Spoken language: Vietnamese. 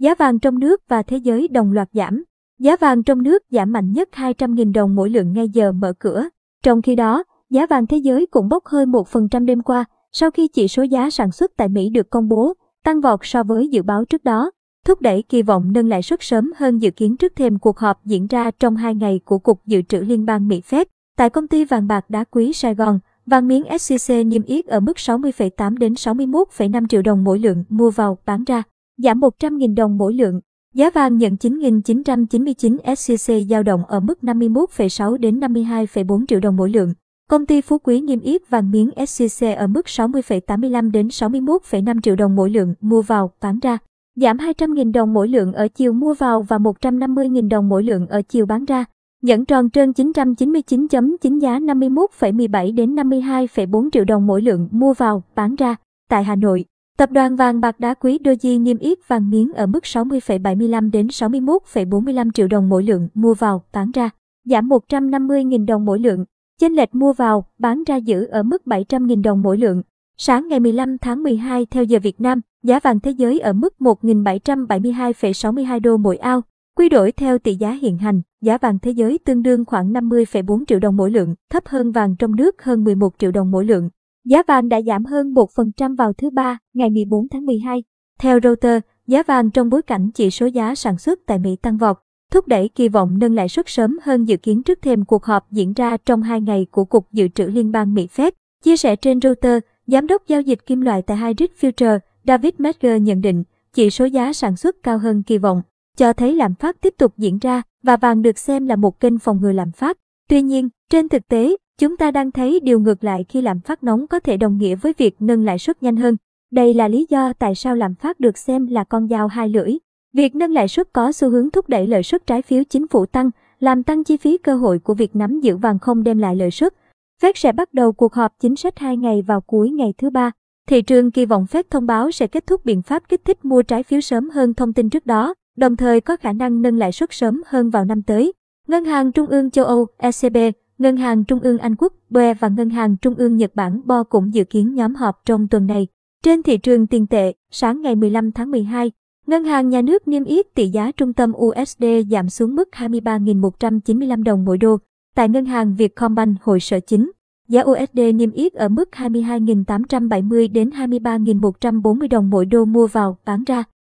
Giá vàng trong nước và thế giới đồng loạt giảm. Giá vàng trong nước giảm mạnh nhất 200.000 đồng mỗi lượng ngay giờ mở cửa. Trong khi đó, giá vàng thế giới cũng bốc hơi 1% đêm qua sau khi chỉ số giá sản xuất tại Mỹ được công bố, tăng vọt so với dự báo trước đó, thúc đẩy kỳ vọng nâng lãi suất sớm hơn dự kiến trước thêm cuộc họp diễn ra trong hai ngày của Cục Dự trữ Liên bang Mỹ Fed. Tại công ty vàng bạc đá quý Sài Gòn, vàng miếng SJC niêm yết ở mức 60,8 đến 61,5 triệu đồng mỗi lượng mua vào bán ra, giảm 100.000 đồng mỗi lượng. Giá vàng nhận 9.999 SCC giao động ở mức 51,6 đến 52,4 triệu đồng mỗi lượng. Công ty Phú Quý niêm yết vàng miếng SCC ở mức 60,85 đến 61,5 triệu đồng mỗi lượng mua vào, bán ra, giảm 200.000 đồng mỗi lượng ở chiều mua vào và 150.000 đồng mỗi lượng ở chiều bán ra. Nhẫn tròn trơn 999.9 giá 51,17 đến 52,4 triệu đồng mỗi lượng mua vào, bán ra. Tại Hà Nội, tập đoàn vàng bạc đá quý Doji niêm yết vàng miếng ở mức 60,75 đến 61,45 triệu đồng mỗi lượng mua vào, bán ra, giảm 150.000 đồng mỗi lượng. Chênh lệch mua vào, bán ra giữ ở mức 700.000 đồng mỗi lượng. Sáng ngày 15 tháng 12 theo giờ Việt Nam, giá vàng thế giới ở mức 1.772,62 đô mỗi ao. Quy đổi theo tỷ giá hiện hành, giá vàng thế giới tương đương khoảng 50,4 triệu đồng mỗi lượng, thấp hơn vàng trong nước hơn 11 triệu đồng mỗi lượng. Giá vàng đã giảm hơn 1% vào thứ Ba, ngày 14 tháng 12. Theo Reuters, giá vàng trong bối cảnh chỉ số giá sản xuất tại Mỹ tăng vọt, thúc đẩy kỳ vọng nâng lãi suất sớm hơn dự kiến trước thêm cuộc họp diễn ra trong hai ngày của Cục Dự trữ Liên bang Mỹ Fed. Chia sẻ trên Reuters, Giám đốc giao dịch kim loại tại Hydrid Future, David Medger nhận định, chỉ số giá sản xuất cao hơn kỳ vọng, cho thấy lạm phát tiếp tục diễn ra và vàng được xem là một kênh phòng ngừa lạm phát. Tuy nhiên, trên thực tế, chúng ta đang thấy điều ngược lại khi lạm phát nóng có thể đồng nghĩa với việc nâng lãi suất nhanh hơn. Đây là lý do tại sao lạm phát được xem là con dao hai lưỡi. Việc nâng lãi suất có xu hướng thúc đẩy lợi suất trái phiếu chính phủ tăng, làm tăng chi phí cơ hội của việc nắm giữ vàng không đem lại lợi suất. Fed sẽ bắt đầu cuộc họp chính sách 2 ngày vào cuối ngày thứ ba. Thị trường kỳ vọng Fed thông báo sẽ kết thúc biện pháp kích thích mua trái phiếu sớm hơn thông tin trước đó, đồng thời có khả năng nâng lãi suất sớm hơn vào năm tới. Ngân hàng Trung ương châu Âu ECB, Ngân hàng Trung ương Anh Quốc BOE và Ngân hàng Trung ương Nhật Bản BO cũng dự kiến nhóm họp trong tuần này. Trên thị trường tiền tệ, sáng ngày 15 tháng 12, Ngân hàng nhà nước niêm yết tỷ giá trung tâm USD giảm xuống mức 23.195 đồng mỗi đô. Tại ngân hàng Vietcombank hội sở chính, giá USD niêm yết ở mức 22.870 đến 23.140 đồng mỗi đô mua vào, bán ra.